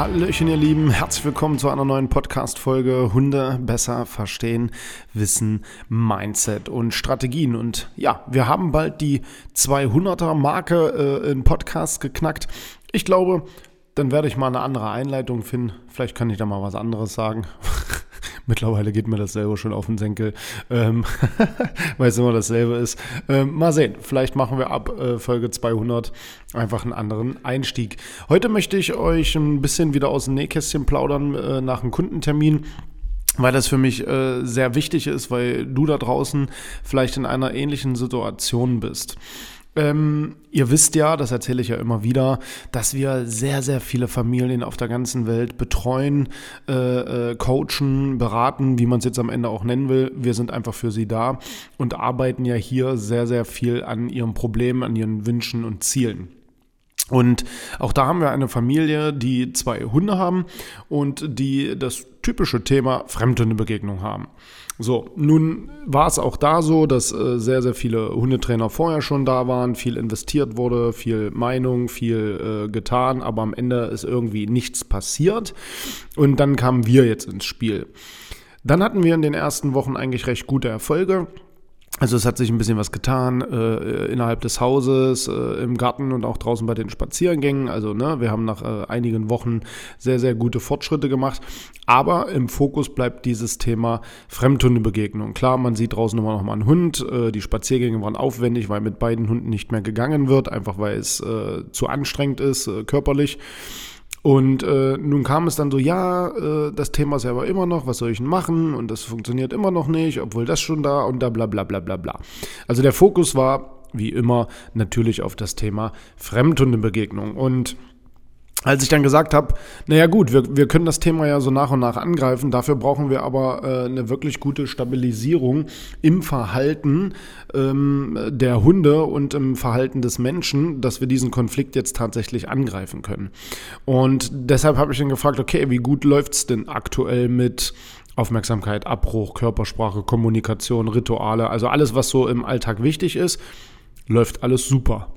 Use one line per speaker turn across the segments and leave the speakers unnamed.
Hallöchen, ihr Lieben, herzlich willkommen zu einer neuen Podcast-Folge Hunde besser verstehen, Wissen, Mindset und Strategien. Und ja, wir haben bald die 200er-Marke äh, in Podcast geknackt. Ich glaube, dann werde ich mal eine andere Einleitung finden. Vielleicht kann ich da mal was anderes sagen. Mittlerweile geht mir das selber schon auf den Senkel, ähm, weil es immer dasselbe ist. Ähm, mal sehen, vielleicht machen wir ab äh, Folge 200 einfach einen anderen Einstieg. Heute möchte ich euch ein bisschen wieder aus dem Nähkästchen plaudern äh, nach einem Kundentermin weil das für mich äh, sehr wichtig ist, weil du da draußen vielleicht in einer ähnlichen Situation bist. Ähm, ihr wisst ja, das erzähle ich ja immer wieder, dass wir sehr, sehr viele Familien auf der ganzen Welt betreuen, äh, äh, coachen, beraten, wie man es jetzt am Ende auch nennen will. Wir sind einfach für sie da und arbeiten ja hier sehr, sehr viel an ihren Problemen, an ihren Wünschen und Zielen. Und auch da haben wir eine Familie, die zwei Hunde haben und die das typische Thema Fremdhundebegegnung haben. So, nun war es auch da so, dass äh, sehr, sehr viele Hundetrainer vorher schon da waren, viel investiert wurde, viel Meinung, viel äh, getan, aber am Ende ist irgendwie nichts passiert. Und dann kamen wir jetzt ins Spiel. Dann hatten wir in den ersten Wochen eigentlich recht gute Erfolge. Also es hat sich ein bisschen was getan äh, innerhalb des Hauses, äh, im Garten und auch draußen bei den Spaziergängen. Also ne, wir haben nach äh, einigen Wochen sehr, sehr gute Fortschritte gemacht. Aber im Fokus bleibt dieses Thema Fremdhundebegegnung. Klar, man sieht draußen immer noch mal einen Hund. Äh, die Spaziergänge waren aufwendig, weil mit beiden Hunden nicht mehr gegangen wird, einfach weil es äh, zu anstrengend ist, äh, körperlich. Und äh, nun kam es dann so, ja, äh, das Thema ist ja aber immer noch, was soll ich denn machen? Und das funktioniert immer noch nicht, obwohl das schon da und da bla bla bla bla bla. Also der Fokus war, wie immer, natürlich auf das Thema Fremdhundebegegnung. Und als ich dann gesagt habe, naja gut, wir, wir können das Thema ja so nach und nach angreifen, dafür brauchen wir aber äh, eine wirklich gute Stabilisierung im Verhalten ähm, der Hunde und im Verhalten des Menschen, dass wir diesen Konflikt jetzt tatsächlich angreifen können. Und deshalb habe ich dann gefragt, okay, wie gut läuft's denn aktuell mit Aufmerksamkeit, Abbruch, Körpersprache, Kommunikation, Rituale, also alles, was so im Alltag wichtig ist, läuft alles super.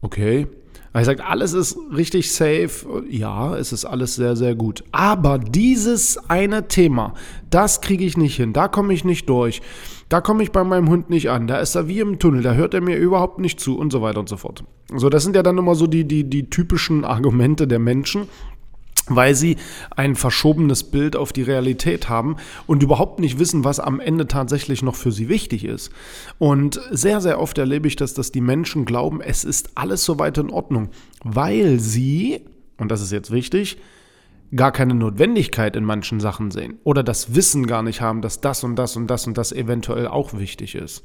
Okay, er sagt, alles ist richtig safe. Ja, es ist alles sehr, sehr gut. Aber dieses eine Thema, das kriege ich nicht hin. Da komme ich nicht durch. Da komme ich bei meinem Hund nicht an. Da ist er wie im Tunnel. Da hört er mir überhaupt nicht zu und so weiter und so fort. So, das sind ja dann immer so die, die, die typischen Argumente der Menschen weil sie ein verschobenes Bild auf die Realität haben und überhaupt nicht wissen, was am Ende tatsächlich noch für sie wichtig ist. Und sehr, sehr oft erlebe ich das, dass die Menschen glauben, es ist alles soweit in Ordnung, weil sie, und das ist jetzt wichtig, gar keine Notwendigkeit in manchen Sachen sehen oder das Wissen gar nicht haben, dass das und das und das und das eventuell auch wichtig ist.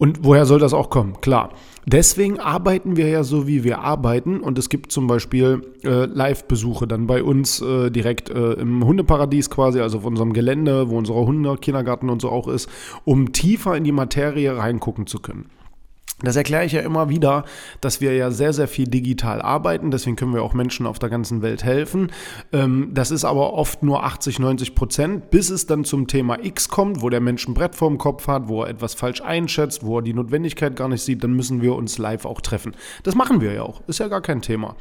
Und woher soll das auch kommen? Klar. Deswegen arbeiten wir ja so, wie wir arbeiten. Und es gibt zum Beispiel äh, Live-Besuche dann bei uns äh, direkt äh, im Hundeparadies quasi, also auf unserem Gelände, wo unser Hundekindergarten und so auch ist, um tiefer in die Materie reingucken zu können. Das erkläre ich ja immer wieder, dass wir ja sehr, sehr viel digital arbeiten. Deswegen können wir auch Menschen auf der ganzen Welt helfen. Ähm, das ist aber oft nur 80, 90 Prozent, bis es dann zum Thema X kommt, wo der Mensch ein Brett vorm Kopf hat, wo er etwas falsch einschätzt, wo er die Notwendigkeit gar nicht sieht. Dann müssen wir uns live auch treffen. Das machen wir ja auch. Ist ja gar kein Thema.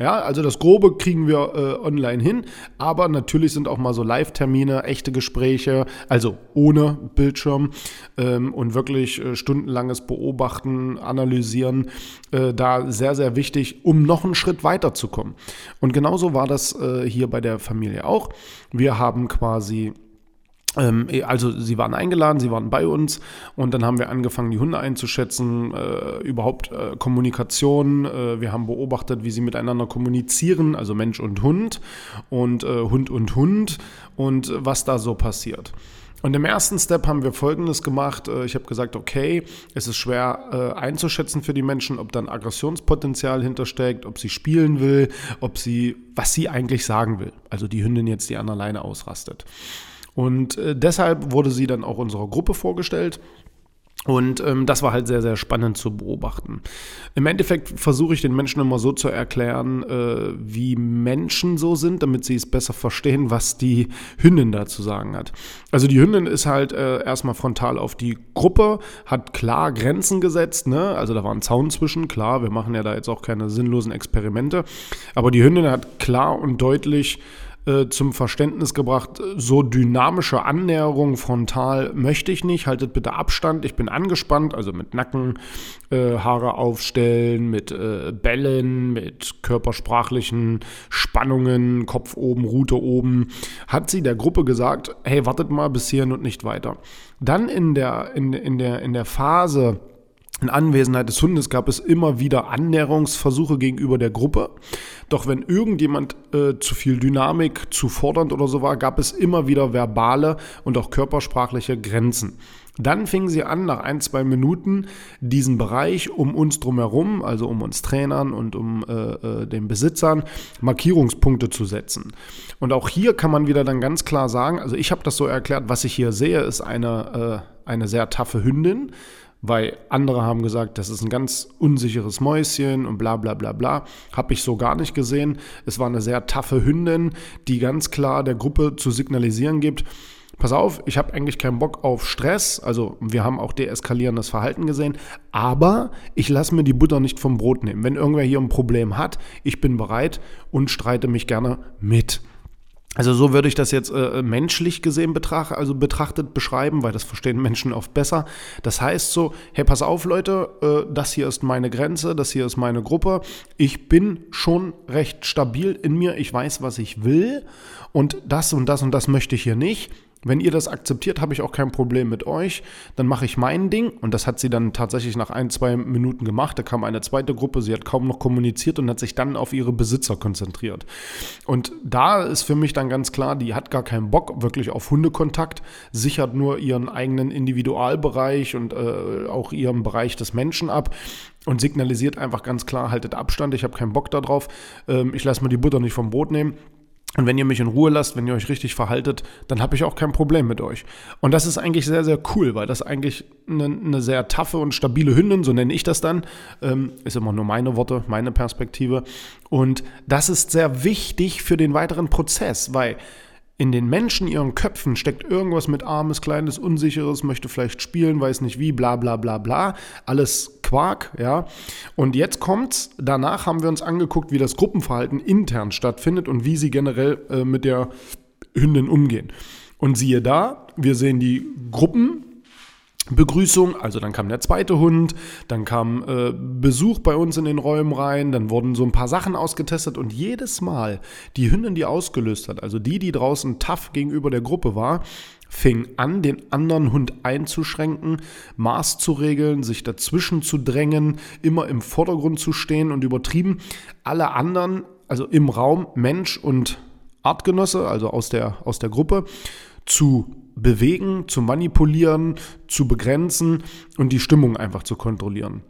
Ja, also das Grobe kriegen wir äh, online hin, aber natürlich sind auch mal so Live-Termine, echte Gespräche, also ohne Bildschirm ähm, und wirklich äh, stundenlanges Beobachten, Analysieren, äh, da sehr, sehr wichtig, um noch einen Schritt weiterzukommen. Und genauso war das äh, hier bei der Familie auch. Wir haben quasi ähm, eh, also sie waren eingeladen, sie waren bei uns und dann haben wir angefangen, die Hunde einzuschätzen, äh, überhaupt äh, Kommunikation. Äh, wir haben beobachtet, wie sie miteinander kommunizieren, also Mensch und Hund und äh, Hund und Hund und was da so passiert. Und im ersten Step haben wir Folgendes gemacht. Äh, ich habe gesagt, okay, es ist schwer äh, einzuschätzen für die Menschen, ob dann Aggressionspotenzial hintersteckt, ob sie spielen will, ob sie, was sie eigentlich sagen will. Also die Hündin jetzt, die an der Leine ausrastet. Und äh, deshalb wurde sie dann auch unserer Gruppe vorgestellt. Und ähm, das war halt sehr, sehr spannend zu beobachten. Im Endeffekt versuche ich den Menschen immer so zu erklären, äh, wie Menschen so sind, damit sie es besser verstehen, was die Hündin da zu sagen hat. Also die Hündin ist halt äh, erstmal frontal auf die Gruppe, hat klar Grenzen gesetzt, ne? Also da war ein Zaun zwischen, klar, wir machen ja da jetzt auch keine sinnlosen Experimente. Aber die Hündin hat klar und deutlich äh, zum Verständnis gebracht, so dynamische Annäherung frontal möchte ich nicht, haltet bitte Abstand, ich bin angespannt, also mit Nacken, äh, Haare aufstellen, mit äh, Bällen, mit körpersprachlichen Spannungen, Kopf oben, Rute oben, hat sie der Gruppe gesagt, hey, wartet mal bis hierhin und nicht weiter. Dann in der, in, in der, in der Phase, in Anwesenheit des Hundes gab es immer wieder Annäherungsversuche gegenüber der Gruppe. Doch wenn irgendjemand äh, zu viel Dynamik, zu fordernd oder so war, gab es immer wieder verbale und auch körpersprachliche Grenzen. Dann fingen sie an, nach ein, zwei Minuten diesen Bereich um uns drumherum, also um uns Trainern und um äh, äh, den Besitzern, Markierungspunkte zu setzen. Und auch hier kann man wieder dann ganz klar sagen, also ich habe das so erklärt, was ich hier sehe, ist eine, äh, eine sehr taffe Hündin weil andere haben gesagt, das ist ein ganz unsicheres Mäuschen und bla bla bla bla. Habe ich so gar nicht gesehen. Es war eine sehr taffe Hündin, die ganz klar der Gruppe zu signalisieren gibt, pass auf, ich habe eigentlich keinen Bock auf Stress. Also wir haben auch deeskalierendes Verhalten gesehen, aber ich lasse mir die Butter nicht vom Brot nehmen. Wenn irgendwer hier ein Problem hat, ich bin bereit und streite mich gerne mit. Also so würde ich das jetzt äh, menschlich gesehen betracht, also betrachtet beschreiben, weil das verstehen Menschen oft besser. Das heißt so, hey, pass auf Leute, äh, das hier ist meine Grenze, das hier ist meine Gruppe. Ich bin schon recht stabil in mir, ich weiß, was ich will und das und das und das möchte ich hier nicht. Wenn ihr das akzeptiert, habe ich auch kein Problem mit euch. Dann mache ich mein Ding. Und das hat sie dann tatsächlich nach ein, zwei Minuten gemacht. Da kam eine zweite Gruppe. Sie hat kaum noch kommuniziert und hat sich dann auf ihre Besitzer konzentriert. Und da ist für mich dann ganz klar, die hat gar keinen Bock wirklich auf Hundekontakt, sichert nur ihren eigenen Individualbereich und äh, auch ihren Bereich des Menschen ab und signalisiert einfach ganz klar, haltet Abstand, ich habe keinen Bock darauf, ähm, ich lasse mir die Butter nicht vom Brot nehmen. Und wenn ihr mich in Ruhe lasst, wenn ihr euch richtig verhaltet, dann habe ich auch kein Problem mit euch. Und das ist eigentlich sehr, sehr cool, weil das eigentlich eine, eine sehr taffe und stabile Hündin, so nenne ich das dann, ähm, ist immer nur meine Worte, meine Perspektive. Und das ist sehr wichtig für den weiteren Prozess, weil in den Menschen, ihren Köpfen steckt irgendwas mit armes, kleines, unsicheres, möchte vielleicht spielen, weiß nicht wie, bla bla bla bla. Alles Quark, ja. Und jetzt kommt's. Danach haben wir uns angeguckt, wie das Gruppenverhalten intern stattfindet und wie sie generell äh, mit der Hündin umgehen. Und siehe da, wir sehen die Gruppen Begrüßung, also dann kam der zweite Hund, dann kam äh, Besuch bei uns in den Räumen rein, dann wurden so ein paar Sachen ausgetestet und jedes Mal die Hündin, die ausgelöst hat, also die, die draußen tough gegenüber der Gruppe war, fing an, den anderen Hund einzuschränken, Maß zu regeln, sich dazwischen zu drängen, immer im Vordergrund zu stehen und übertrieben. Alle anderen, also im Raum, Mensch und Artgenosse, also aus der, aus der Gruppe, zu bewegen, zu manipulieren, zu begrenzen und die Stimmung einfach zu kontrollieren.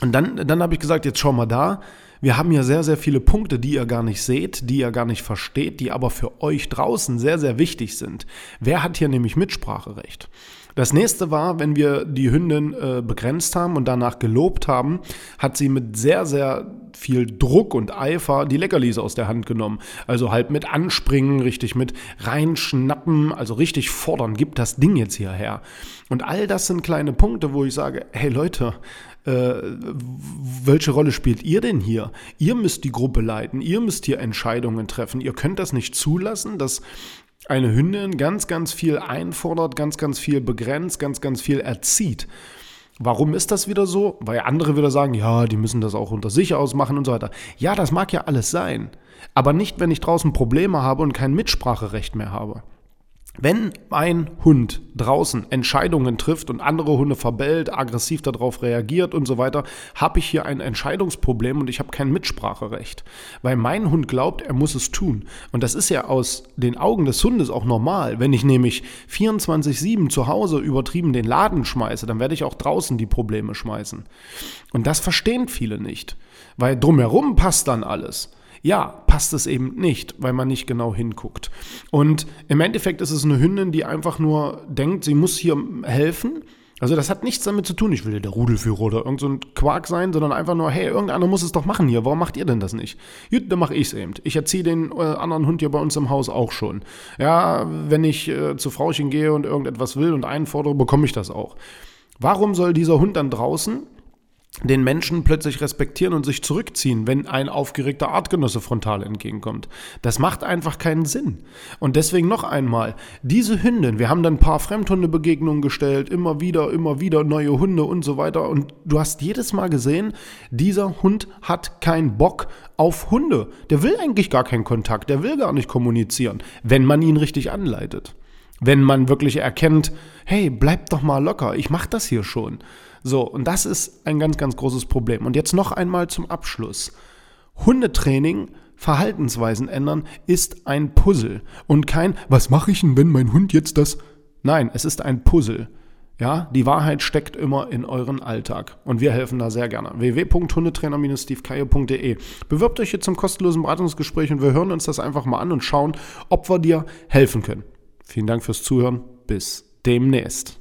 Und dann, dann habe ich gesagt, jetzt schau mal da, wir haben hier sehr, sehr viele Punkte, die ihr gar nicht seht, die ihr gar nicht versteht, die aber für euch draußen sehr, sehr wichtig sind. Wer hat hier nämlich Mitspracherecht? Das nächste war, wenn wir die Hündin äh, begrenzt haben und danach gelobt haben, hat sie mit sehr, sehr viel Druck und Eifer die Leckerlis aus der Hand genommen. Also halt mit anspringen, richtig mit reinschnappen, also richtig fordern, gib das Ding jetzt hierher. Und all das sind kleine Punkte, wo ich sage, hey Leute, welche Rolle spielt ihr denn hier? Ihr müsst die Gruppe leiten, ihr müsst hier Entscheidungen treffen. Ihr könnt das nicht zulassen, dass eine Hündin ganz, ganz viel einfordert, ganz, ganz viel begrenzt, ganz, ganz viel erzieht. Warum ist das wieder so? Weil andere wieder sagen, ja, die müssen das auch unter sich ausmachen und so weiter. Ja, das mag ja alles sein. Aber nicht, wenn ich draußen Probleme habe und kein Mitspracherecht mehr habe. Wenn ein Hund draußen Entscheidungen trifft und andere Hunde verbellt, aggressiv darauf reagiert und so weiter, habe ich hier ein Entscheidungsproblem und ich habe kein Mitspracherecht. Weil mein Hund glaubt, er muss es tun. Und das ist ja aus den Augen des Hundes auch normal. Wenn ich nämlich 24-7 zu Hause übertrieben den Laden schmeiße, dann werde ich auch draußen die Probleme schmeißen. Und das verstehen viele nicht. Weil drumherum passt dann alles ja, passt es eben nicht, weil man nicht genau hinguckt. Und im Endeffekt ist es eine Hündin, die einfach nur denkt, sie muss hier helfen. Also das hat nichts damit zu tun, ich will der Rudelführer oder irgend so ein Quark sein, sondern einfach nur, hey, irgendeiner muss es doch machen hier, warum macht ihr denn das nicht? Gut, dann mache ich es eben. Ich erziehe den äh, anderen Hund hier bei uns im Haus auch schon. Ja, wenn ich äh, zu Frauchen gehe und irgendetwas will und einfordere, bekomme ich das auch. Warum soll dieser Hund dann draußen den Menschen plötzlich respektieren und sich zurückziehen, wenn ein aufgeregter Artgenosse frontal entgegenkommt. Das macht einfach keinen Sinn. Und deswegen noch einmal, diese Hündin, wir haben dann ein paar Fremdhundebegegnungen gestellt, immer wieder, immer wieder neue Hunde und so weiter. Und du hast jedes Mal gesehen, dieser Hund hat keinen Bock auf Hunde. Der will eigentlich gar keinen Kontakt, der will gar nicht kommunizieren, wenn man ihn richtig anleitet. Wenn man wirklich erkennt, hey, bleib doch mal locker, ich mach das hier schon. So, und das ist ein ganz, ganz großes Problem. Und jetzt noch einmal zum Abschluss. Hundetraining, Verhaltensweisen ändern, ist ein Puzzle und kein, was mache ich denn, wenn mein Hund jetzt das... Nein, es ist ein Puzzle. Ja, die Wahrheit steckt immer in euren Alltag und wir helfen da sehr gerne. www.hundetrainer-stevekaye.de Bewirbt euch hier zum kostenlosen Beratungsgespräch und wir hören uns das einfach mal an und schauen, ob wir dir helfen können. Vielen Dank fürs Zuhören. Bis demnächst.